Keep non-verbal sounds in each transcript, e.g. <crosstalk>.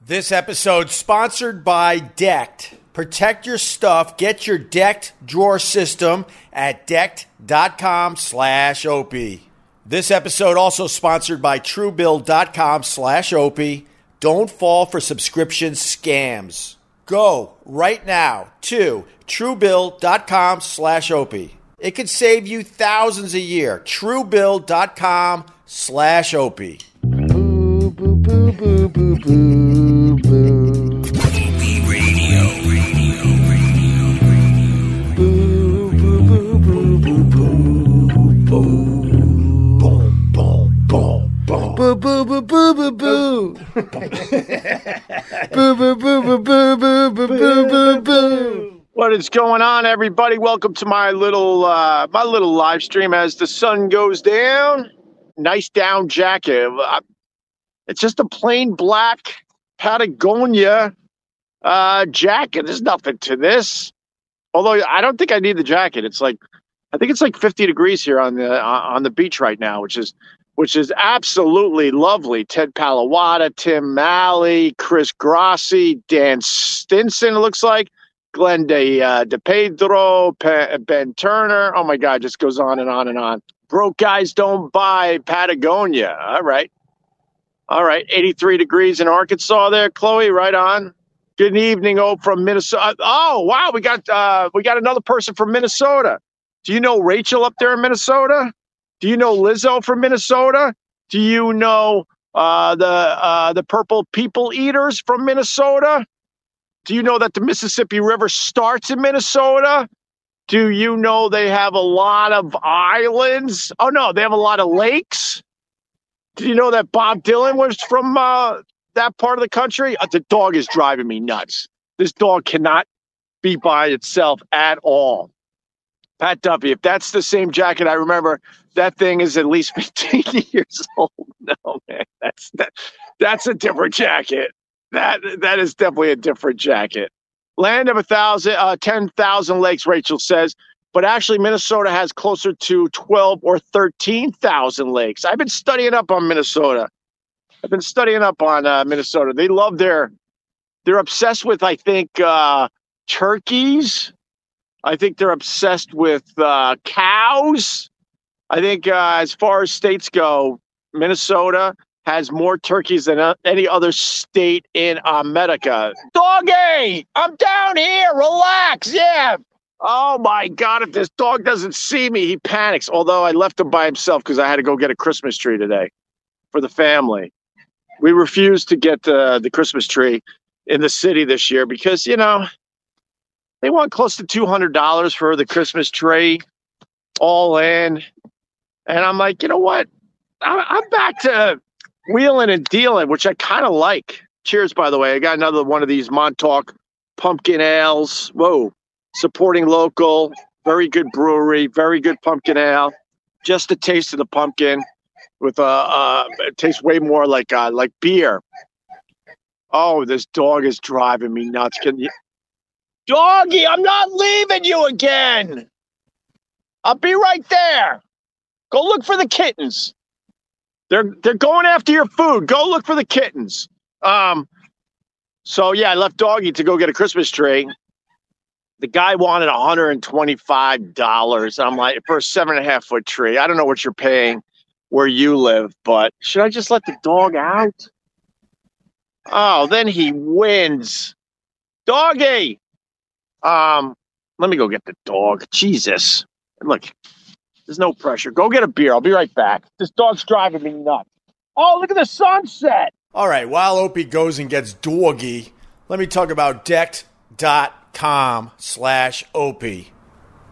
This episode sponsored by Decked. Protect your stuff. Get your Decked drawer system at decked.com slash OP. This episode also sponsored by truebill.com slash OP. Don't fall for subscription scams. Go right now to truebill.com slash OP. It could save you thousands a year. Truebill.com slash OP. Boo, boo, boo, boo, boo, boo, Boo, boo, boo, boo, boo, boo. Boo, boo, boo, boo, boo, boo, boo, boo, boo. What is going on, everybody? Welcome to my little uh, my little live stream as the sun goes down. Nice down jacket. Uh, It's just a plain black Patagonia uh, jacket. There's nothing to this. Although I don't think I need the jacket. It's like I think it's like 50 degrees here on the on the beach right now, which is which is absolutely lovely. Ted Palawada, Tim Malley, Chris Grassi, Dan Stinson. It looks like. Glenn De, uh, De Pedro, Pe- Ben Turner. Oh my God, just goes on and on and on. Broke guys don't buy Patagonia. All right. All right. 83 degrees in Arkansas there, Chloe. Right on. Good evening, oh, from Minnesota. Oh, wow. We got uh, we got another person from Minnesota. Do you know Rachel up there in Minnesota? Do you know Lizzo from Minnesota? Do you know uh, the uh, the Purple People Eaters from Minnesota? Do you know that the Mississippi River starts in Minnesota? Do you know they have a lot of islands? Oh no, they have a lot of lakes. Do you know that Bob Dylan was from uh, that part of the country? Uh, the dog is driving me nuts. This dog cannot be by itself at all. Pat Duffy, if that's the same jacket I remember, that thing is at least <laughs> 15 years old. No, man, that's that, that's a different jacket. That that is definitely a different jacket. Land of a thousand, uh, ten thousand lakes. Rachel says, but actually Minnesota has closer to twelve or thirteen thousand lakes. I've been studying up on Minnesota. I've been studying up on uh, Minnesota. They love their. They're obsessed with, I think, uh, turkeys. I think they're obsessed with uh, cows. I think, uh, as far as states go, Minnesota has more turkeys than uh, any other state in America. Doggy, I'm down here. Relax. Yeah. Oh my God. If this dog doesn't see me, he panics. Although I left him by himself because I had to go get a Christmas tree today for the family. We refused to get the, the Christmas tree in the city this year because, you know, they want close to $200 for the Christmas tree all in. And I'm like, you know what? I'm back to wheeling and dealing, which I kind of like. Cheers, by the way. I got another one of these Montauk pumpkin ales. Whoa. Supporting local, very good brewery, very good pumpkin ale. Just a taste of the pumpkin with a, uh, it tastes way more like uh, like beer. Oh, this dog is driving me nuts. Can you, doggy? I'm not leaving you again. I'll be right there. Go look for the kittens. They're they're going after your food. Go look for the kittens. Um, so yeah, I left doggy to go get a Christmas tree. The guy wanted $125. I'm like, for a seven and a half foot tree. I don't know what you're paying where you live, but should I just let the dog out? Oh, then he wins. Doggy. Um, let me go get the dog. Jesus. Look, there's no pressure. Go get a beer. I'll be right back. This dog's driving me nuts. Oh, look at the sunset. All right, while Opie goes and gets doggy, let me talk about decked.com slash Opie.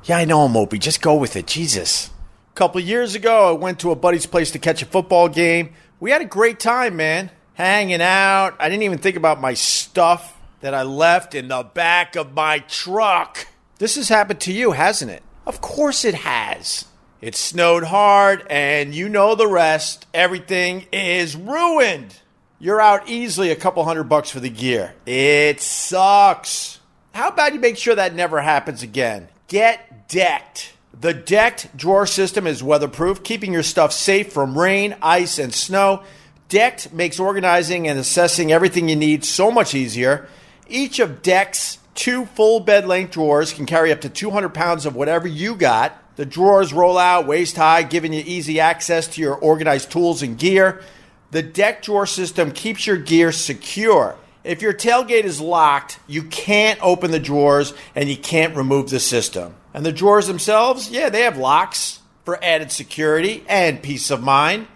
Yeah, I know I'm Opie. Just go with it. Jesus. A couple years ago, I went to a buddy's place to catch a football game. We had a great time, man. Hanging out. I didn't even think about my stuff that I left in the back of my truck. This has happened to you, hasn't it? Of course it has. It snowed hard, and you know the rest. Everything is ruined. You're out easily a couple hundred bucks for the gear. It sucks. How about you make sure that never happens again? Get decked. The decked drawer system is weatherproof, keeping your stuff safe from rain, ice, and snow. Decked makes organizing and assessing everything you need so much easier. Each of Decked's two full bed length drawers can carry up to 200 pounds of whatever you got. The drawers roll out waist high, giving you easy access to your organized tools and gear. The decked drawer system keeps your gear secure. If your tailgate is locked, you can't open the drawers and you can't remove the system. And the drawers themselves, yeah, they have locks for added security and peace of mind.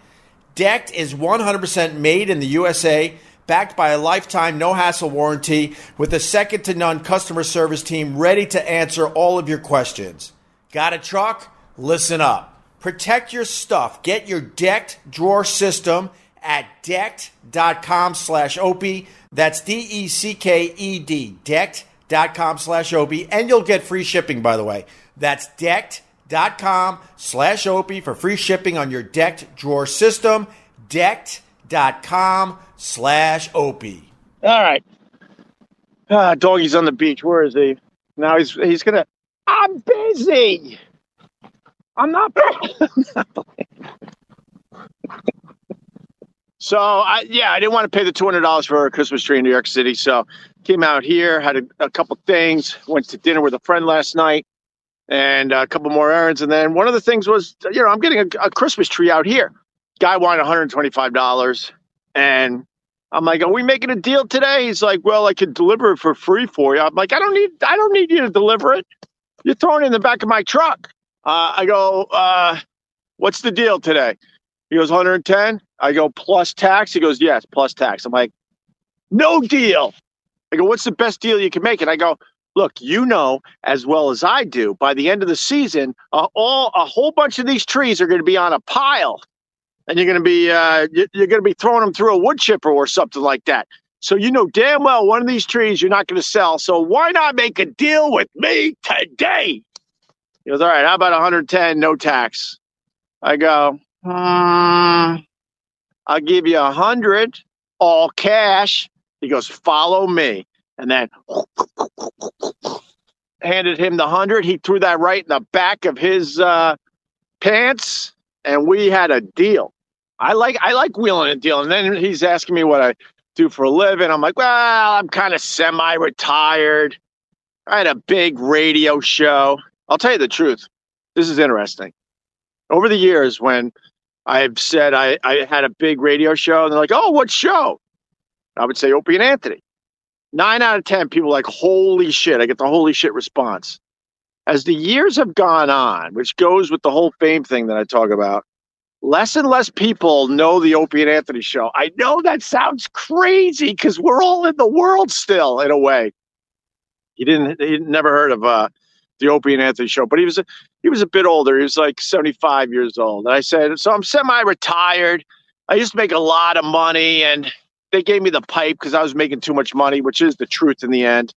Decked is 100% made in the USA, backed by a lifetime no hassle warranty with a second to none customer service team ready to answer all of your questions. Got a truck? Listen up. Protect your stuff. Get your decked drawer system at decked.com slash opie. That's D E C K E D, decked.com slash opie. And you'll get free shipping, by the way. That's decked.com slash opie for free shipping on your decked drawer system. Decked.com slash opie. All right. Ah, doggy's on the beach. Where is he? Now he's he's gonna. I'm busy. I'm not. <laughs> so I yeah, I didn't want to pay the two hundred dollars for a Christmas tree in New York City. So came out here, had a, a couple things, went to dinner with a friend last night, and a couple more errands. And then one of the things was, you know, I'm getting a, a Christmas tree out here. Guy wanted one hundred twenty five dollars, and I'm like, are we making a deal today? He's like, well, I could deliver it for free for you. I'm like, I don't need, I don't need you to deliver it. You're throwing it in the back of my truck. Uh, I go, uh, what's the deal today? He goes, 110. I go, plus tax. He goes, yes, plus tax. I'm like, no deal. I go, what's the best deal you can make? And I go, look, you know as well as I do, by the end of the season, uh, all a whole bunch of these trees are going to be on a pile and you're going to be uh, you're going to be throwing them through a wood chipper or something like that. So you know damn well one of these trees you're not going to sell. So why not make a deal with me today? He goes, all right. How about 110, no tax? I go, hmm, I'll give you a hundred, all cash. He goes, follow me, and then <laughs> handed him the hundred. He threw that right in the back of his uh, pants, and we had a deal. I like I like wheeling and dealing. And then he's asking me what I do for a living. I'm like, well, I'm kind of semi-retired. I had a big radio show. I'll tell you the truth. This is interesting. Over the years, when I've said I, I had a big radio show, and they're like, oh, what show? I would say Opie and Anthony. Nine out of 10 people like, holy shit. I get the holy shit response. As the years have gone on, which goes with the whole fame thing that I talk about, less and less people know the Opie and Anthony show. I know that sounds crazy because we're all in the world still, in a way. He didn't. He never heard of uh, the Opie and Anthony show, but he was a, he was a bit older. He was like seventy five years old. And I said, so I'm semi retired. I used to make a lot of money, and they gave me the pipe because I was making too much money, which is the truth in the end.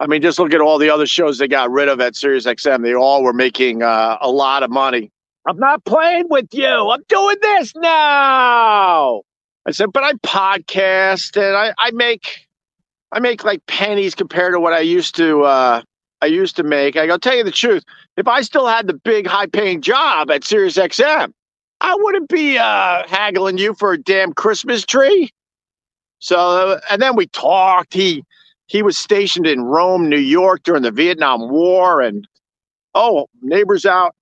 I mean, just look at all the other shows they got rid of at Sirius XM. They all were making uh, a lot of money. I'm not playing with you. I'm doing this now. I said, but I podcast and I, I make I make like pennies compared to what I used to uh I used to make. I go tell you the truth. If I still had the big high paying job at Sirius XM, I wouldn't be uh haggling you for a damn Christmas tree. So and then we talked. He he was stationed in Rome, New York during the Vietnam War and oh, neighbors out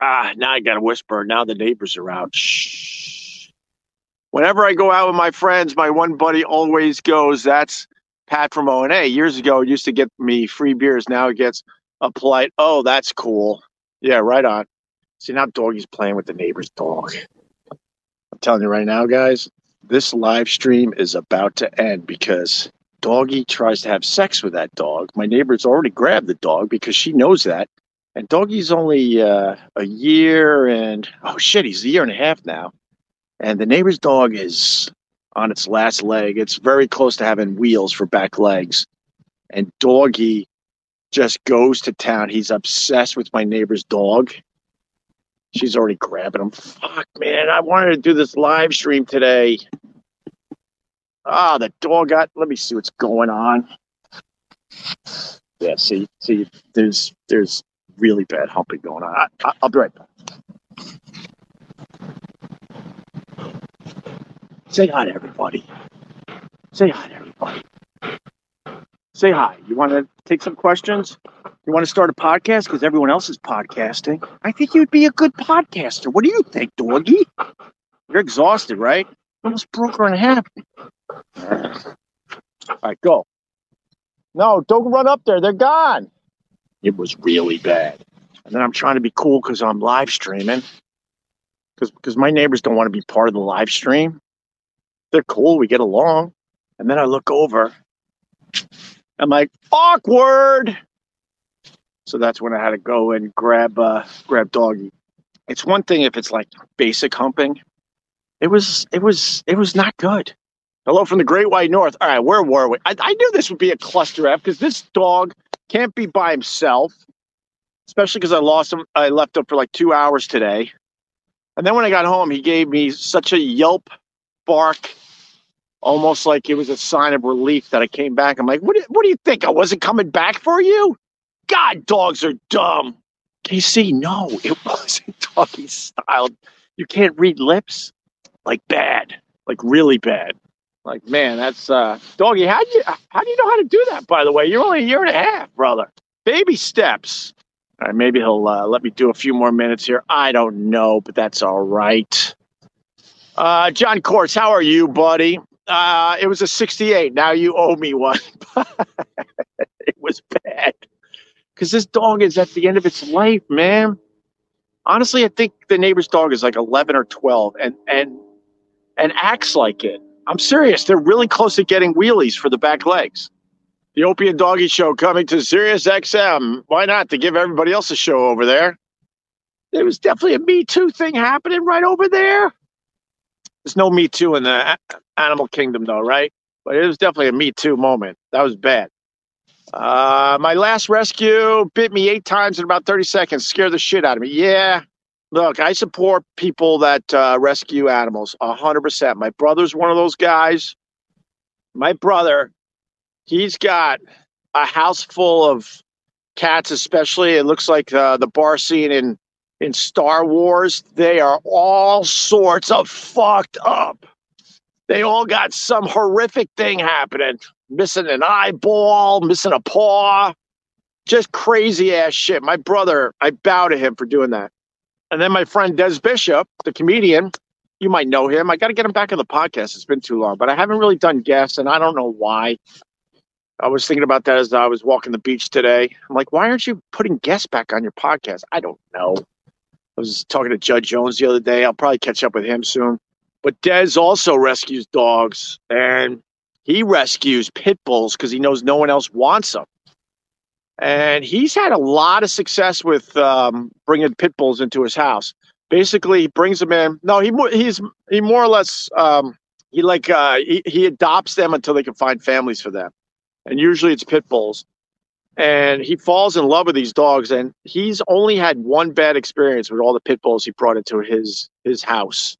Ah, now I got to whisper. Now the neighbors are out. Shh. Whenever I go out with my friends, my one buddy always goes, that's Pat from O and A. Years ago, used to get me free beers. Now it gets a polite, oh, that's cool. Yeah, right on. See, now Doggy's playing with the neighbor's dog. I'm telling you right now, guys, this live stream is about to end because Doggy tries to have sex with that dog. My neighbor's already grabbed the dog because she knows that. And Doggy's only uh, a year and oh shit, he's a year and a half now. And the neighbor's dog is on its last leg. It's very close to having wheels for back legs. And Doggy just goes to town. He's obsessed with my neighbor's dog. She's already grabbing him. Fuck, man. I wanted to do this live stream today. Ah, the dog got. Let me see what's going on. Yeah, see, see, there's, there's really bad humping going on. I, I, will be right back. Say hi to everybody. Say hi to everybody. Say hi. You want to take some questions? You want to start a podcast because everyone else is podcasting? I think you'd be a good podcaster. What do you think, doggy? You're exhausted, right? Almost broke her in half. All right, go. No, don't run up there. They're gone. It was really bad. And then I'm trying to be cool because I'm live streaming. Because because my neighbors don't want to be part of the live stream. They're cool. We get along. And then I look over. I'm like, awkward. So that's when I had to go and grab uh, grab doggy. It's one thing if it's like basic humping. It was it was it was not good. Hello from the Great White North. All right, where were we? I, I knew this would be a cluster F because this dog can't be by himself, especially because I lost him. I left him for like two hours today. And then when I got home, he gave me such a yelp bark, almost like it was a sign of relief that I came back. I'm like, what do, what do you think? I wasn't coming back for you? God, dogs are dumb. KC, no, it <laughs> wasn't doggy style. You can't read lips like bad, like really bad. Like, man, that's uh doggy. How do you how do you know how to do that, by the way? You're only a year and a half, brother. Baby steps. All right, maybe he'll uh, let me do a few more minutes here. I don't know, but that's all right. Uh, John Courts, how are you, buddy? Uh, it was a 68. Now you owe me one. <laughs> it was bad. Because this dog is at the end of its life, man. Honestly, I think the neighbor's dog is like 11 or 12 and, and, and acts like it. I'm serious. They're really close to getting wheelies for the back legs. The Opie and Doggy Show coming to Sirius XM. Why not? To give everybody else a show over there. There was definitely a Me Too thing happening right over there. There's no Me Too in the animal kingdom, though, right? But it was definitely a Me Too moment. That was bad. Uh, my last rescue bit me eight times in about 30 seconds, scared the shit out of me. Yeah, Look, I support people that uh, rescue animals a hundred percent. My brother's one of those guys. My brother, he's got a house full of cats, especially. It looks like uh, the bar scene in in Star Wars. They are all sorts of fucked up. They all got some horrific thing happening. Missing an eyeball, missing a paw, just crazy ass shit. My brother, I bow to him for doing that. And then my friend Des Bishop, the comedian, you might know him. I got to get him back on the podcast. It's been too long, but I haven't really done guests, and I don't know why. I was thinking about that as I was walking the beach today. I'm like, why aren't you putting guests back on your podcast? I don't know. I was talking to Judd Jones the other day. I'll probably catch up with him soon. But Des also rescues dogs, and he rescues pit bulls because he knows no one else wants them and he's had a lot of success with um, bringing pit bulls into his house. Basically, he brings them in. No, he he's he more or less um, he like uh, he, he adopts them until they can find families for them, and usually it's pit bulls. And he falls in love with these dogs, and he's only had one bad experience with all the pit bulls he brought into his his house.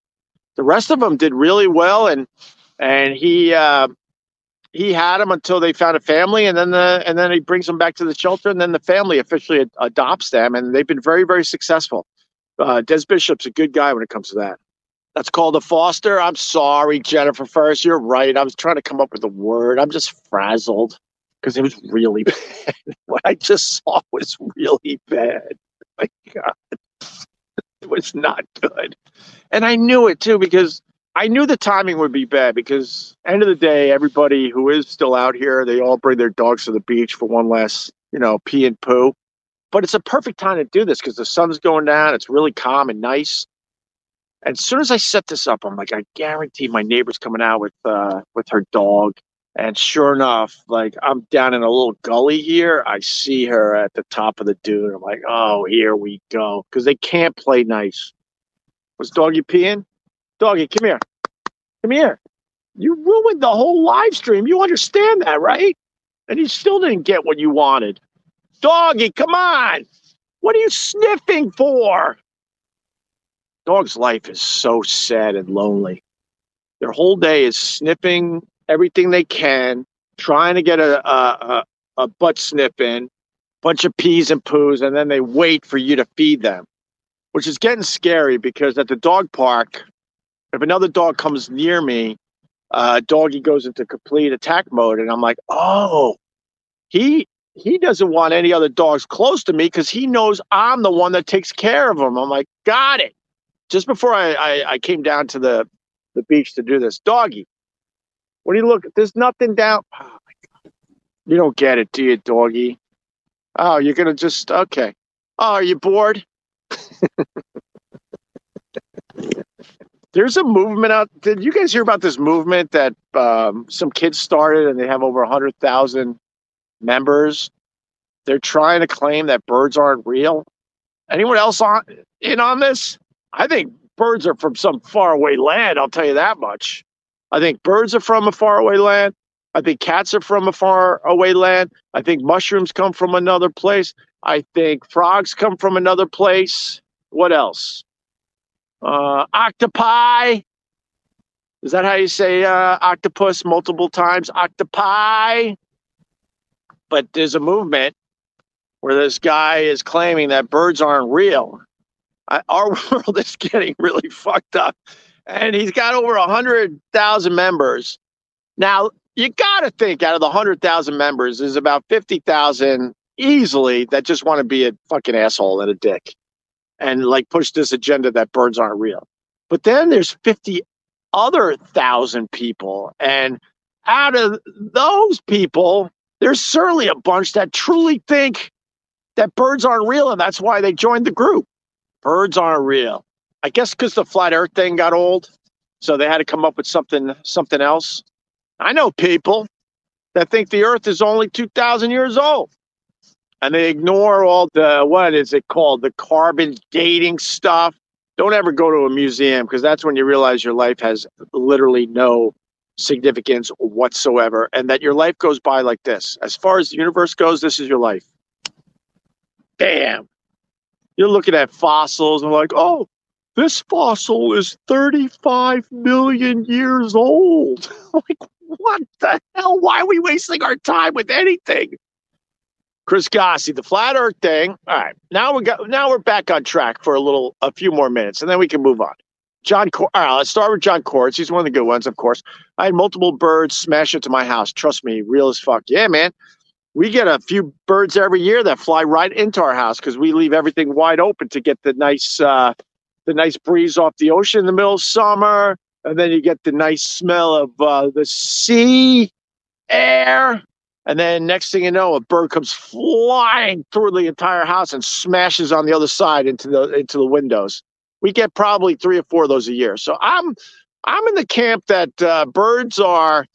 The rest of them did really well, and and he uh, he had them until they found a family, and then the and then he brings them back to the shelter, and then the family officially ad- adopts them, and they've been very very successful. Uh, Des Bishop's a good guy when it comes to that. That's called a foster. I'm sorry, Jennifer. First, you're right. I was trying to come up with a word. I'm just frazzled because it was really <laughs> bad. what I just saw was really bad. My God, <laughs> it was not good, and I knew it too because I knew the timing would be bad because end of the day, everybody who is still out here, they all bring their dogs to the beach for one last, you know, pee and poo. But it's a perfect time to do this because the sun's going down. It's really calm and nice. And as soon as I set this up, I'm like, I guarantee my neighbor's coming out with uh, with her dog. And sure enough, like I'm down in a little gully here. I see her at the top of the dune. I'm like, oh, here we go. Because they can't play nice. Was doggy peeing? Doggy, come here. Come here. You ruined the whole live stream. You understand that, right? And you still didn't get what you wanted. Doggy, come on. What are you sniffing for? Dog's life is so sad and lonely. Their whole day is sniffing everything they can, trying to get a, a, a, a butt sniff in, bunch of peas and poos, and then they wait for you to feed them, which is getting scary because at the dog park, If another dog comes near me, uh, doggy goes into complete attack mode, and I'm like, oh, he he doesn't want any other dogs close to me because he knows I'm the one that takes care of him. I'm like, got it. Just before I, I, I came down to the, the beach to do this, doggy, what do you look? There's nothing down. Oh. You don't get it, do you, doggy? Oh, you're to just, okay. Oh, are you bored? <laughs> There's a movement out. Did you guys hear about this movement that um, some kids started and they have over 100,000 members? They're trying to claim that birds aren't real. Anyone else on in on this? I think birds are from some faraway land. I'll tell you that much. I think birds are from a faraway land. I think cats are from a faraway land. I think mushrooms come from another place. I think frogs come from another place. What else? Uh, octopi. Is that how you say uh, octopus multiple times? Octopi. But there's a movement where this guy is claiming that birds aren't real. I, our <laughs> world is getting really fucked up. And he's got over 100,000 members. Now, you got to think out of the 100,000 members, there's about 50,000 easily that just want to be a fucking asshole and a dick and like push this agenda that birds aren't real. But then there's 50 other thousand people. And out of those people, there's certainly a bunch that truly think that birds aren't real. And that's why they joined the group. Birds aren't real. I guess because the flat earth thing got old. So they had to come up with something something else. I know people that think the earth is only 2,000 years old and they ignore all the what is it called? The carbon dating stuff. Don't ever go to a museum because that's when you realize your life has literally no significance whatsoever and that your life goes by like this. As far as the universe goes this is your life. Bam! You're looking at fossils and like oh this fossil is 35 million years old. <laughs> Like what the hell? Why are we wasting our time with anything Chris Gossi, the flat Earth thing. All right, now we got now we're back on track for a little, a few more minutes, and then we can move on. John, Cor- all right, let's start with John Cords. He's one of the good ones, of course. I had multiple birds smash into my house. Trust me, real as fuck. Yeah, man. We get a few birds every year that fly right into our house because we leave everything wide open to get the nice, uh, the nice breeze off the ocean in the middle of summer, and then you get the nice smell of uh, the sea air and then next thing you know, a bird comes flying through the entire house and smashes on the other side into the into the windows. We get probably three or four of those a year. So I'm I'm in the camp that uh, birds are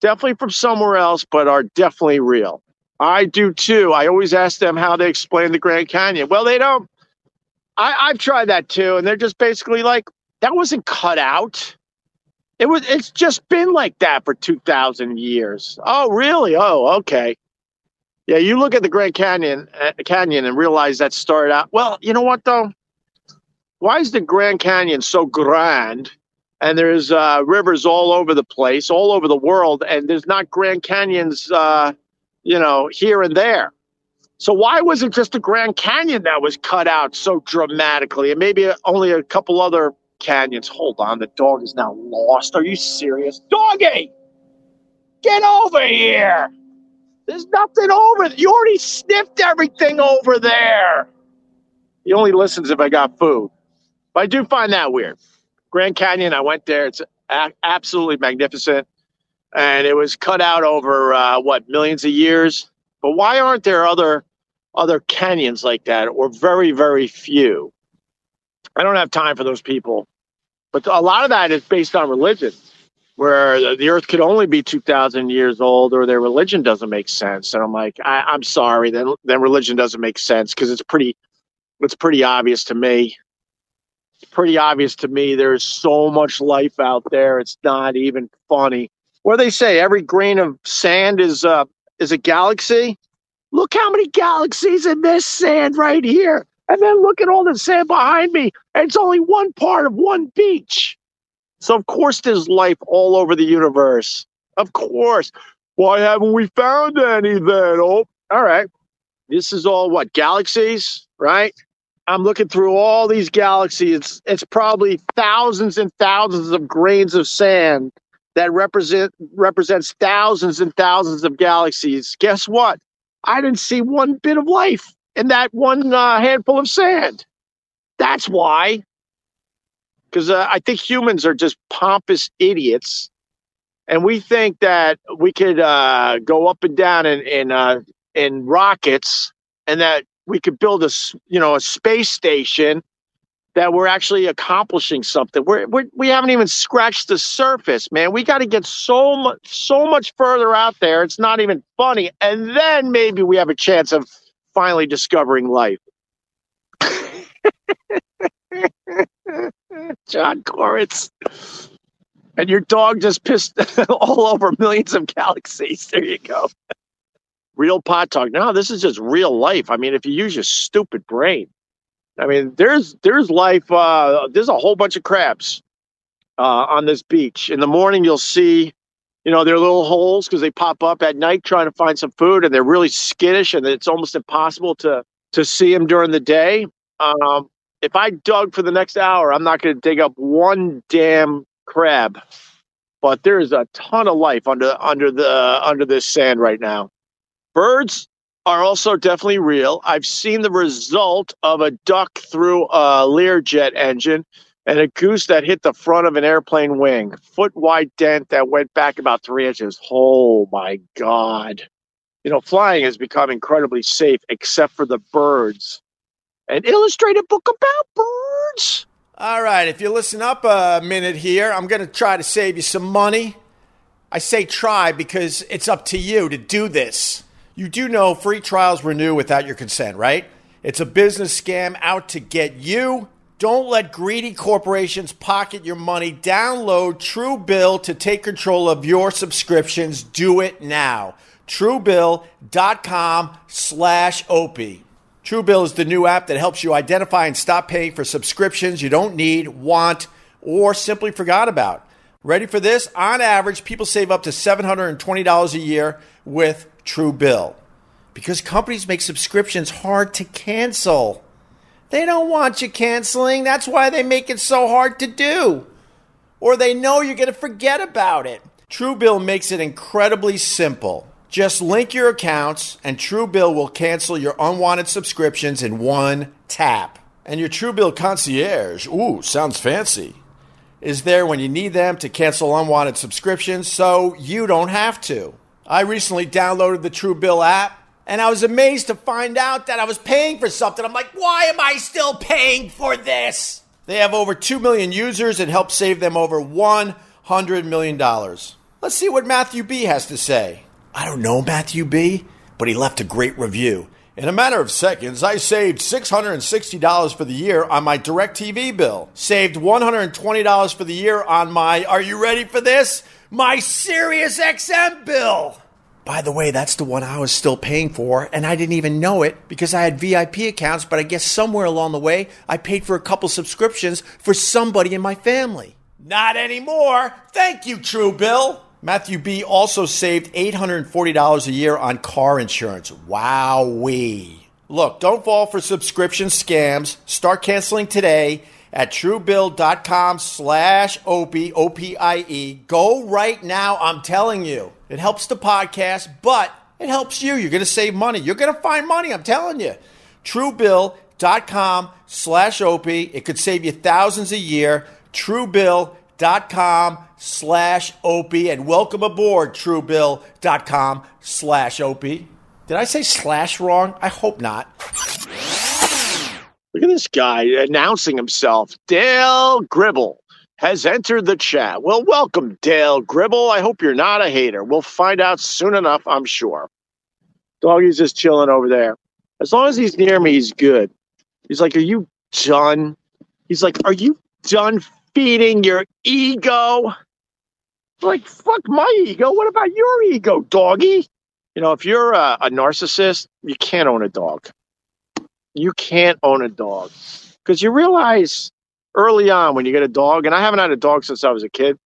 definitely from somewhere else, but are definitely real. I do too. I always ask them how they explain the Grand Canyon. Well, they don't. I, I've tried that too, and they're just basically like, that wasn't cut out. It was. It's just been like that for two thousand years. Oh, really? Oh, okay. Yeah, you look at the Grand Canyon, uh, Canyon, and realize that started out. Well, you know what though? Why is the Grand Canyon so grand? And there's uh, rivers all over the place, all over the world, and there's not Grand Canyons, uh, you know, here and there. So why was it just the Grand Canyon that was cut out so dramatically, and maybe only a couple other canyons. Hold on, the dog is now lost. Are you serious? Doggy! Get over here! There's nothing over there. You already sniffed everything over there. He only listens if I got food. But I do find that weird. Grand Canyon, I went there. It's a- absolutely magnificent. And it was cut out over, uh, what, millions of years? But why aren't there other other canyons like that or very, very few? I don't have time for those people. But a lot of that is based on religion, where the earth could only be 2,000 years old or their religion doesn't make sense. And I'm like, I, am sorry, then, then religion doesn't make sense because it's pretty, it's pretty obvious to me. It's pretty obvious to me there's so much life out there. It's not even funny. Do they say? Every grain of sand is, uh, is a galaxy. Look how many galaxies in this sand right here. And then look at all the sand behind me. It's only one part of one beach. So, of course, there's life all over the universe. Of course. Why haven't we found any then? Oh, all right. This is all what? Galaxies, right? I'm looking through all these galaxies. It's, it's probably thousands and thousands of grains of sand that represent represents thousands and thousands of galaxies. Guess what? I didn't see one bit of life in that one uh, handful of sand. That's why. Because uh, I think humans are just pompous idiots, and we think that we could uh, go up and down in in, uh, in rockets, and that we could build a you know a space station that we're actually accomplishing something. We're, we're we haven't even scratched the surface, man. We got to get so much so much further out there. It's not even funny, and then maybe we have a chance of finally discovering life. John Koritz. And your dog just pissed <laughs> all over millions of galaxies. There you go. Real pot talk. No, this is just real life. I mean, if you use your stupid brain. I mean, there's there's life. Uh, there's a whole bunch of crabs uh, on this beach. In the morning, you'll see, you know, their little holes because they pop up at night trying to find some food, and they're really skittish, and it's almost impossible to to see them during the day. Um, if I dug for the next hour, I'm not going to dig up one damn crab. But there's a ton of life under under the under this sand right now. Birds are also definitely real. I've seen the result of a duck through a Learjet engine and a goose that hit the front of an airplane wing. Foot wide dent that went back about three inches. Oh my God. You know, flying has become incredibly safe except for the birds. An illustrated book about birds. All right, if you listen up a minute here, I'm going to try to save you some money. I say try because it's up to you to do this. You do know free trials renew without your consent, right? It's a business scam out to get you. Don't let greedy corporations pocket your money. Download Truebill to take control of your subscriptions. Do it now. Truebill.com slash OP. Truebill is the new app that helps you identify and stop paying for subscriptions you don't need, want, or simply forgot about. Ready for this? On average, people save up to $720 a year with Truebill because companies make subscriptions hard to cancel. They don't want you canceling. That's why they make it so hard to do. Or they know you're going to forget about it. Truebill makes it incredibly simple. Just link your accounts, and Truebill will cancel your unwanted subscriptions in one tap. And your Truebill concierge, ooh, sounds fancy, is there when you need them to cancel unwanted subscriptions so you don't have to. I recently downloaded the Truebill app, and I was amazed to find out that I was paying for something. I'm like, why am I still paying for this? They have over 2 million users and help save them over $100 million. Let's see what Matthew B has to say. I don't know Matthew B, but he left a great review. In a matter of seconds, I saved $660 for the year on my DirecTV bill. Saved $120 for the year on my, are you ready for this? My Sirius XM bill. By the way, that's the one I was still paying for, and I didn't even know it because I had VIP accounts, but I guess somewhere along the way, I paid for a couple subscriptions for somebody in my family. Not anymore. Thank you, Truebill. Matthew B also saved $840 a year on car insurance. Wowee. Look, don't fall for subscription scams. Start canceling today at truebill.com slash OPIE. Go right now, I'm telling you. It helps the podcast, but it helps you. You're going to save money. You're going to find money, I'm telling you. Truebill.com slash OPIE. It could save you thousands a year. Truebill.com slash OPIE. And welcome aboard, Truebill.com slash OPIE. Did I say slash wrong? I hope not. Look at this guy announcing himself. Dale Gribble has entered the chat. Well, welcome, Dale Gribble. I hope you're not a hater. We'll find out soon enough, I'm sure. Doggy's just chilling over there. As long as he's near me, he's good. He's like, Are you done? He's like, Are you done feeding your ego? Like, fuck my ego. What about your ego, doggy? You know, if you're a, a narcissist, you can't own a dog you can't own a dog because you realize early on when you get a dog, and I haven't had a dog since I was a kid,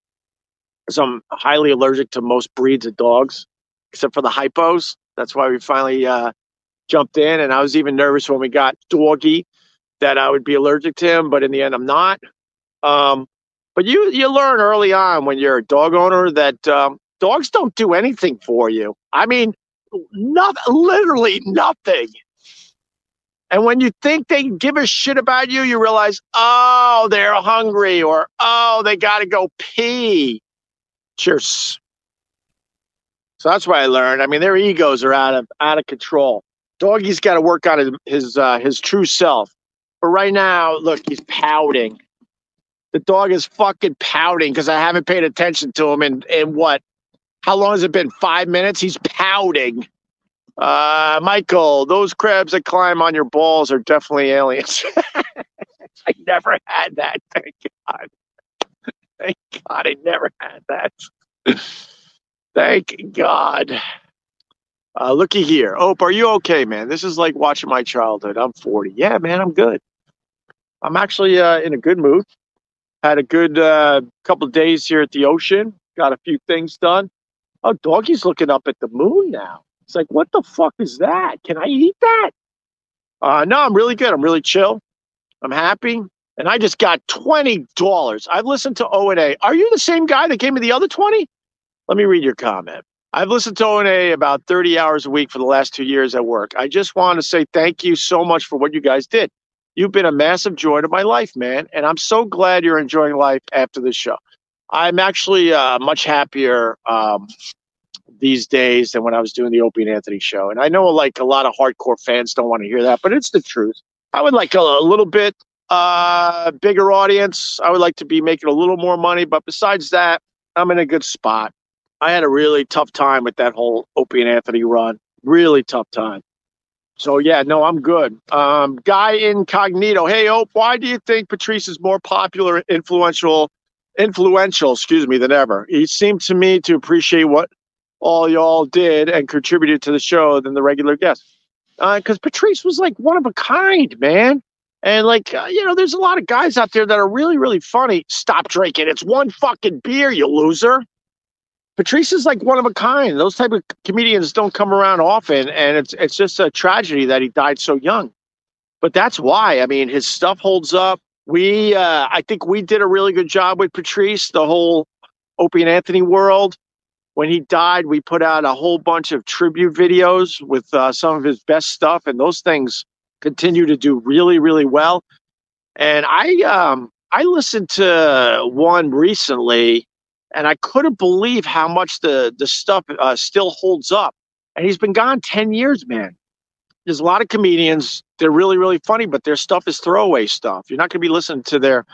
so I'm highly allergic to most breeds of dogs, except for the hypos. That's why we finally uh, jumped in, and I was even nervous when we got Doggy. that I would be allergic to him, but in the end, I'm not. Um, but you you learn early on when you're a dog owner that um, dogs don't do anything for you. I mean, not literally nothing. And when you think they give a shit about you, you realize, oh, they're hungry or oh, they got to go pee. Cheers. So that's what I learned. I mean, their egos are out of out of control. Doggy's got to work on his his, uh, his true self. But right now, look, he's pouting. The dog is fucking pouting because I haven't paid attention to him in in what? How long has it been? Five minutes. He's pouting. Uh, Michael, those crabs that climb on your balls are definitely aliens. <laughs> I never had that. Thank God. Thank God I never had that. Thank God. Uh, looky here. Ope, are you okay, man? This is like watching my childhood. I'm 40. Yeah, man, I'm good. I'm actually uh, in a good mood. Had a good uh, couple days here at the ocean. Got a few things done. Oh, doggy's looking up at the moon now. It's like, what the fuck is that? Can I eat that? Uh, no, I'm really good. I'm really chill. I'm happy. And I just got $20. I've listened to O&A. Are you the same guy that gave me the other 20? Let me read your comment. I've listened to O&A about 30 hours a week for the last two years at work. I just want to say thank you so much for what you guys did. You've been a massive joy to my life, man. And I'm so glad you're enjoying life after this show. I'm actually uh, much happier um, these days than when I was doing the Opie and Anthony show. And I know like a lot of hardcore fans don't want to hear that, but it's the truth. I would like a, a little bit uh, bigger audience. I would like to be making a little more money, but besides that, I'm in a good spot. I had a really tough time with that whole Opie and Anthony run. Really tough time. So yeah, no, I'm good. Um, Guy Incognito. Hey, Ope, why do you think Patrice is more popular, influential, influential, excuse me, than ever? He seemed to me to appreciate what all y'all did and contributed to the show than the regular guests. Because uh, Patrice was like one of a kind, man. And like, uh, you know, there's a lot of guys out there that are really, really funny. Stop drinking. It's one fucking beer, you loser. Patrice is like one of a kind. Those type of comedians don't come around often, and it's it's just a tragedy that he died so young. But that's why. I mean, his stuff holds up. We, uh, I think, we did a really good job with Patrice. The whole Opie and Anthony world when he died, we put out a whole bunch of tribute videos with uh, some of his best stuff, and those things continue to do really, really well. And I, um, I listened to one recently, and I couldn't believe how much the the stuff uh, still holds up. And he's been gone ten years, man. There's a lot of comedians; they're really, really funny, but their stuff is throwaway stuff. You're not going to be listening to their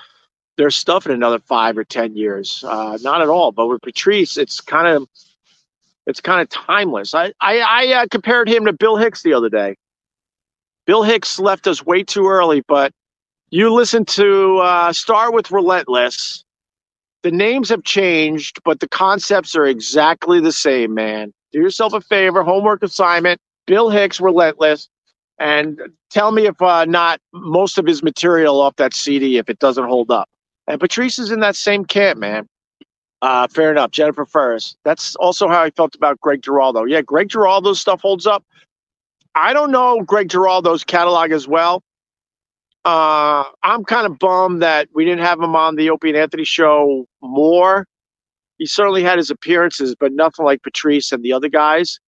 their stuff in another five or ten years. Uh, not at all. But with Patrice, it's kind of it's kind of timeless. I I, I uh, compared him to Bill Hicks the other day. Bill Hicks left us way too early, but you listen to uh, start with Relentless. The names have changed, but the concepts are exactly the same. Man, do yourself a favor. Homework assignment. Bill Hicks, Relentless and tell me if uh, not most of his material off that CD if it doesn't hold up. And Patrice is in that same camp, man. Uh, fair enough. Jennifer Ferris. That's also how I felt about Greg Giraldo. Yeah, Greg Giraldo's stuff holds up. I don't know Greg Giraldo's catalog as well. Uh, I'm kind of bummed that we didn't have him on the Opie and Anthony show more. He certainly had his appearances, but nothing like Patrice and the other guys.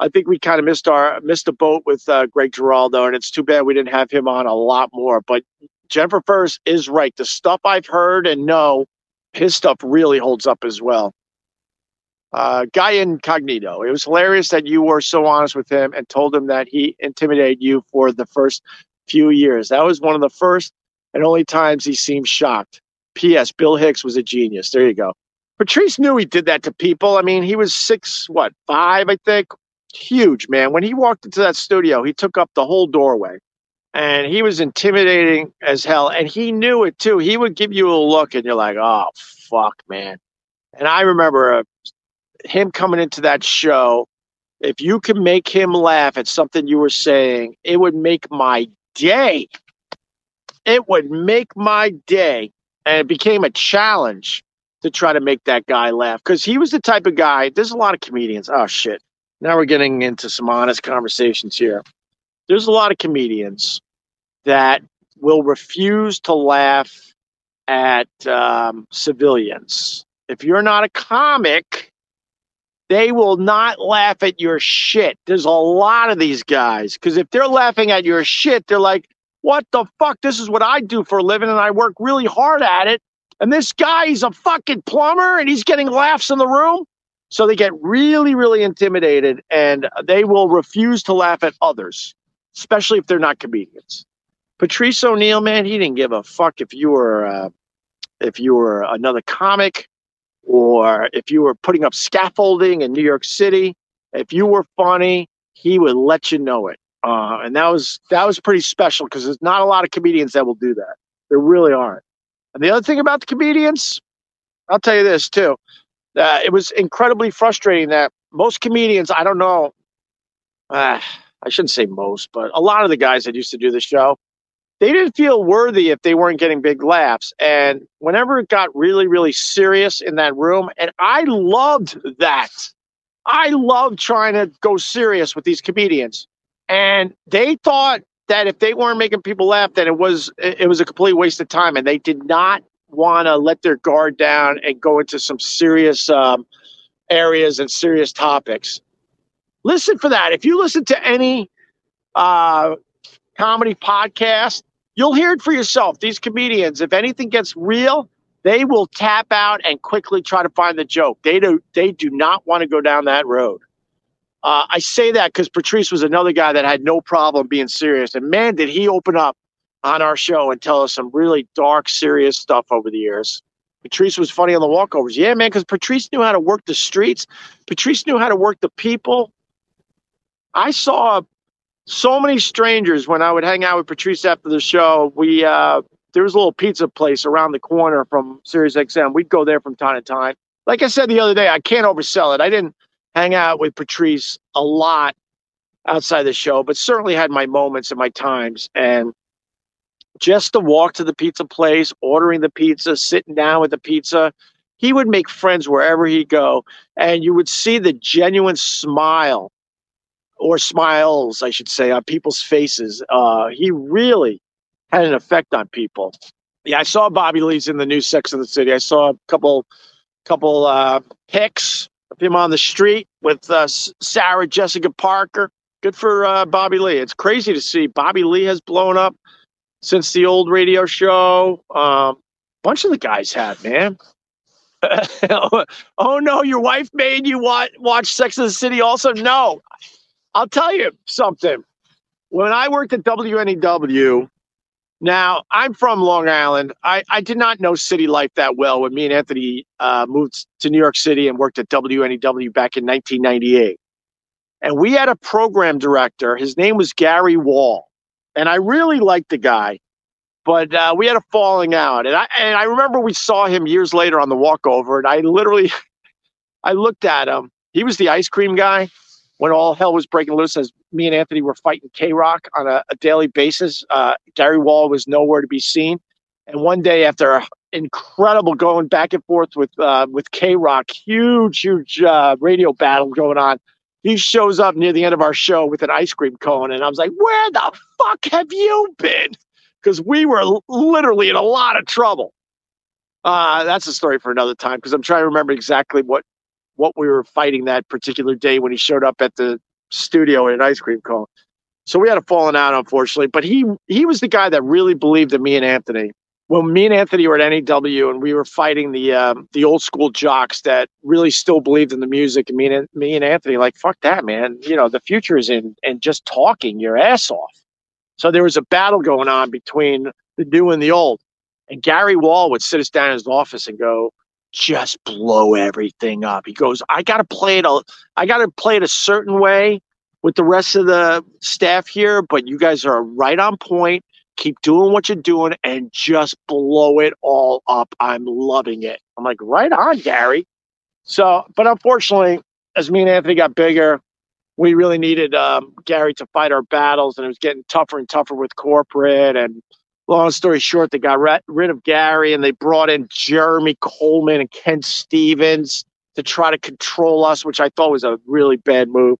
I think we kind of missed our missed the boat with uh, Greg Giraldo, and it's too bad we didn't have him on a lot more. But Jennifer Ferris is right. The stuff I've heard and know, his stuff really holds up as well. Uh, Guy Incognito. It was hilarious that you were so honest with him and told him that he intimidated you for the first few years. That was one of the first and only times he seemed shocked. P.S. Bill Hicks was a genius. There you go. Patrice knew he did that to people. I mean, he was six, what, five, I think. Huge, man. When he walked into that studio, he took up the whole doorway and he was intimidating as hell and he knew it too. He would give you a look and you're like oh fuck man. And i remember uh, him coming into that show if you could make him laugh at something you were saying it would make my day. It would make my day. And it became a challenge to try to make that guy laugh because he was the type of guy there's a lot of comedians. Oh shit. Now we're getting into some honest conversations here there's a lot of comedians that will refuse to laugh at um, civilians. If you're not a comic, they will not laugh at your shit. There's a lot of these guys because if they're laughing at your shit, they're like, what the fuck? This is what I do for a living and I work really hard at it. And this guy, he's a fucking plumber and he's getting laughs in the room. So they get really, really intimidated and they will refuse to laugh at others, especially if they're not comedians. Patrice O'Neal, man, he didn't give a fuck if you were uh, if you were another comic or if you were putting up scaffolding in New York City. If you were funny, he would let you know it. Uh, and that was that was pretty special because there's not a lot of comedians that will do that. There really aren't. And the other thing about the comedians, I'll tell you this too. Uh, it was incredibly frustrating that most comedians, I don't know, uh, I shouldn't say most, but a lot of the guys that used to do the show, they didn't feel worthy if they weren't getting big laughs. And whenever it got really, really serious in that room, and I loved that. I loved trying to go serious with these comedians. And they thought that if they weren't making people laugh, then it was it was a complete waste of time. And they did not want to let their guard down and go into some serious um, areas and serious topics. Listen for that. If you listen to any uh, comedy podcast, you'll hear it for yourself. These comedians, if anything gets real, they will tap out and quickly try to find the joke. They do they do not want to go down that road. Uh, I say that because Patrice was another guy that had no problem being serious, and man, did he open up on our show and tell us some really dark, serious stuff over the years. Patrice was funny on the walkovers. Yeah, man, because Patrice knew how to work the streets. Patrice knew how to work the people. I saw so many strangers when I would hang out with Patrice after the show. We uh, there was a little pizza place around the corner from Sirius XM. We'd go there from time to time. Like I said the other day, I can't oversell it. I didn't hang out with Patrice a lot outside the show, but certainly had my moments and my times. And just to walk to the pizza place, ordering the pizza, sitting down with the pizza, he would make friends wherever he go, and you would see the genuine smile or smiles, I should say, on people's faces. Uh, he really had an effect on people. Yeah, I saw Bobby Lee's in the new Sex of the City. I saw a couple, couple uh, pics of him on the street with uh, Sarah Jessica Parker. Good for uh, Bobby Lee. It's crazy to see Bobby Lee has blown up since the old radio show. Um, bunch of the guys have, man. <laughs> oh no, your wife made you watch, watch Sex of the City also? No. I'll tell you something. When I worked at WNEW, now I'm from Long Island. I, I did not know city life that well when me and Anthony uh, moved to New York City and worked at WNEW back in 1998. And we had a program director. His name was Gary Wall and I really liked the guy, but uh, we had a falling out. And I and I remember we saw him years later on the walkover, and I literally, <laughs> I looked at him. He was the ice cream guy when all hell was breaking loose. As me and Anthony were fighting K Rock on a, a, daily basis, uh, Gary Wall was nowhere to be seen. And one day, after incredible going back and forth with uh, with K Rock, huge, huge uh, radio battle going on he shows up near the end of our show with an ice cream cone. And I was like, where the fuck have you been? Because we were literally in a lot of trouble. Uh, that's a story for another time because I'm trying to remember exactly what what we were fighting that particular day when he showed up at the studio in an ice cream cone. So we had a falling out, unfortunately. But he he was the guy that really believed in me and Anthony when me and Anthony were at NEW and we were fighting the um, the old school jocks that really still believed in the music, and me and me and Anthony like fuck that man, you know the future is in and just talking your ass off. So there was a battle going on between the new and the old, and Gary Wall would sit us down in his office and go, just blow everything up. He goes, I gotta play it a, I gotta play it a certain way with the rest of the staff here, but you guys are right on point keep doing what you're doing and just blow it all up. I'm loving it. I'm like, right on, Gary. So, but unfortunately, as me and Anthony got bigger, we really needed um, Gary to fight our battles, and it was getting tougher and tougher with corporate. And long story short, they got rid, of Gary, and they brought in Jeremy Coleman and Ken Stevens to try to control us, which I thought was a really bad move.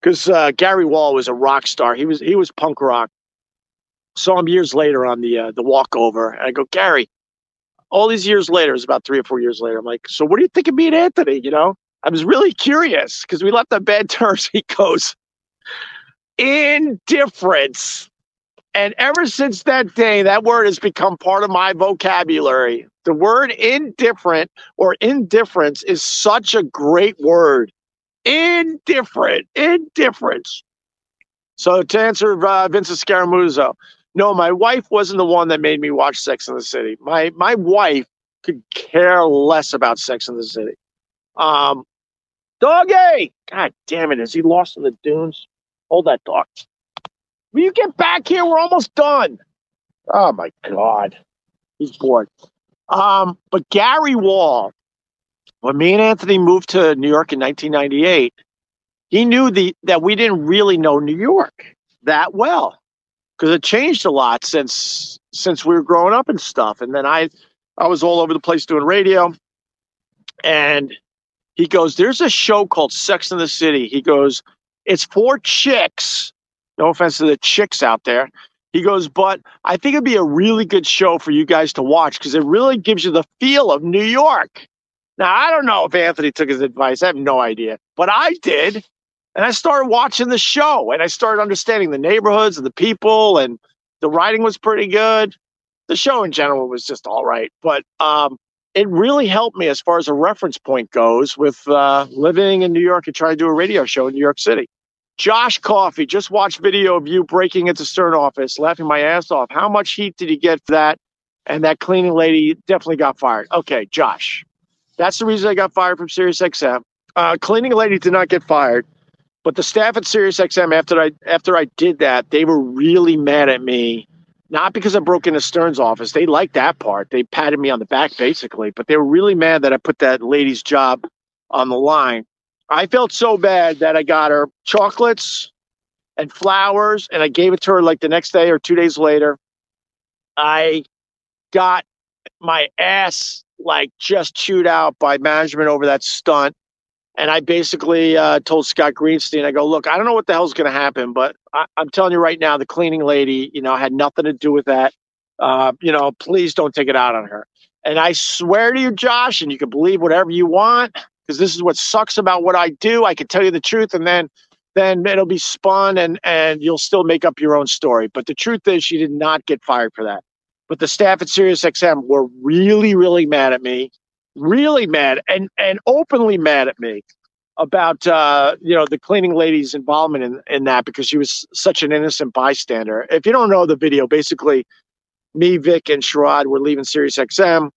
Because uh, Gary Wall was a rock star. He was he was punk rock saw him years later on the uh, the walkover, and I go, Gary. All these years later, it was about three or four years later. I'm like, so what do you think of me and Anthony? You know, I was really curious because we left on bad <laughs> terms. He goes, indifference. And ever since that day, that word has become part of my vocabulary. The word indifferent or indifference is such a great word. Indifferent, indifference. So to answer uh, Vincent Scaramuzzo, no, my wife wasn't the one that made me watch Sex in the City. My my wife could care less about Sex in the City. Um, doggy, God damn it, is he lost in the dunes? Hold that dog. Will you get back here? We're almost done. Oh my God. He's bored. Um, but Gary Wall, when me and Anthony moved to New York in 1998, he knew the that we didn't really know New York that well because it changed a lot since since we were growing up and stuff. And then I I was all over the place doing radio, and he goes, "There's a show called Sex in the City." He goes, "It's for chicks." No offense to the chicks out there. He goes, but I think it'd be a really good show for you guys to watch because it really gives you the feel of New York. Now, I don't know if Anthony took his advice. I have no idea, but I did. And I started watching the show and I started understanding the neighborhoods and the people, and the writing was pretty good. The show in general was just all right, but um, it really helped me as far as a reference point goes with uh, living in New York and trying to do a radio show in New York City. Josh Coffey, just watched video of you breaking into Stern office, laughing my ass off. How much heat did he get for that? And that cleaning lady definitely got fired. Okay, Josh, that's the reason I got fired from SiriusXM. Uh, cleaning lady did not get fired, but the staff at SiriusXM after I after I did that, they were really mad at me. Not because I broke into Stern's office. They liked that part. They patted me on the back basically, but they were really mad that I put that lady's job on the line. I felt so bad that I got her chocolates and flowers, and I gave it to her like the next day or two days later. I got my ass like just chewed out by management over that stunt. And I basically uh, told Scott Greenstein, I go, look, I don't know what the hell's going to happen, but I- I'm telling you right now, the cleaning lady, you know, had nothing to do with that. Uh, you know, please don't take it out on her. And I swear to you, Josh, and you can believe whatever you want, because this is what sucks about what I do. I can tell you the truth, and then then it'll be spun, and and you'll still make up your own story. But the truth is, she did not get fired for that. But the staff at SiriusXM were really, really mad at me, really mad, and and openly mad at me about uh, you know the cleaning lady's involvement in, in that because she was such an innocent bystander. If you don't know the video, basically, me, Vic, and Sherrod were leaving SiriusXM.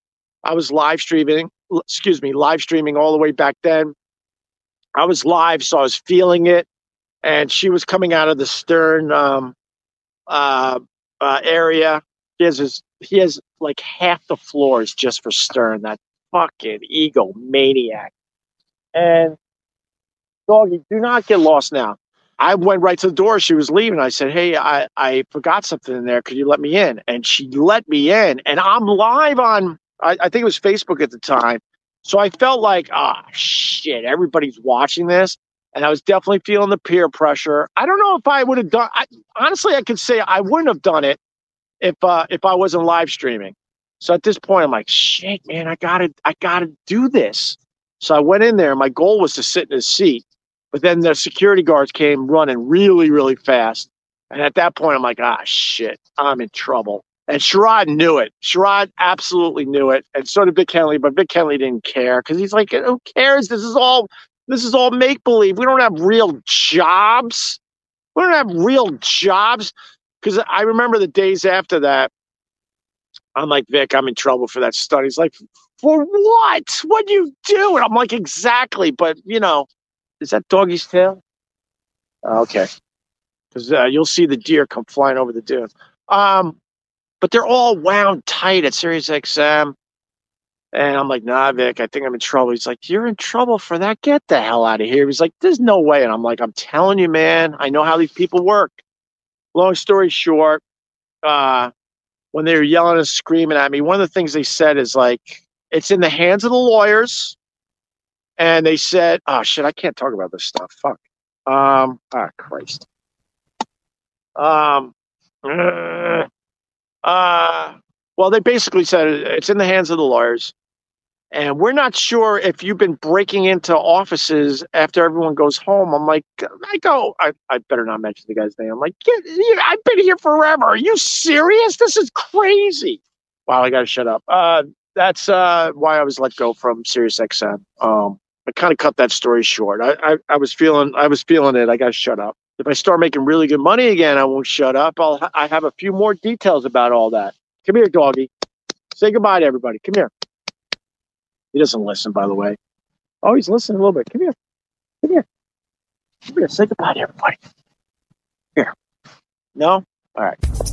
I was live streaming excuse me, live streaming all the way back then. I was live, so I was feeling it. And she was coming out of the stern um, uh, uh, area. He has his, he has like half the floors just for stern. That fucking ego maniac. And doggy, do not get lost now. I went right to the door. She was leaving. I said, Hey, I, I forgot something in there. Could you let me in? And she let me in. And I'm live on I, I think it was Facebook at the time. So I felt like, ah, shit, everybody's watching this. And I was definitely feeling the peer pressure. I don't know if I would have done. I, honestly, I could say I wouldn't have done it if uh, if I wasn't live streaming. So at this point, I'm like, shit, man, I gotta, I gotta do this. So I went in there. My goal was to sit in a seat, but then the security guards came running really, really fast. And at that point, I'm like, ah, shit, I'm in trouble. And Sherrod knew it. Sherrod absolutely knew it, and so did Vic Henley. But Vic Henley didn't care because he's like, "Who cares? This is all this is all make believe. We don't have real jobs. We don't have real jobs." Because I remember the days after that, I'm like, Vic, I'm in trouble for that study. He's like, for what? What do you do? And I'm like, exactly. But you know, is that doggy's tail? Okay, because uh, you'll see the deer come flying over the dune. Um, but they're all wound tight at SiriusXM. And I'm like, nah, Vic, I think I'm in trouble. He's like, you're in trouble for that. Get the hell out of here. He's like, there's no way. And I'm like, I'm telling you, man, I know how these people work. Long story short, uh, when they were yelling and screaming at me, one of the things they said is like, it's in the hands of the lawyers. And they said, oh shit, I can't talk about this stuff. Fuck. Um, ah, Christ. Um, <sighs> Uh, uh, well, they basically said it's in the hands of the lawyers. And we're not sure if you've been breaking into offices after everyone goes home. I'm like, I go, I, I better not mention the guy's name. I'm like, I've been here forever. Are you serious? This is crazy. Wow, I got to shut up. Uh, that's uh, why I was let go from SiriusXM. Um, I kind of cut that story short. I, I, I was feeling, I was feeling it. I got to shut up. If I start making really good money again, I won't shut up. I'll, I have a few more details about all that. Come here, doggy. Say goodbye to everybody. Come here. He doesn't listen, by the way. Oh, he's listening a little bit. Come here. Come here. Come here. Say goodbye to everybody. Here. No? All right.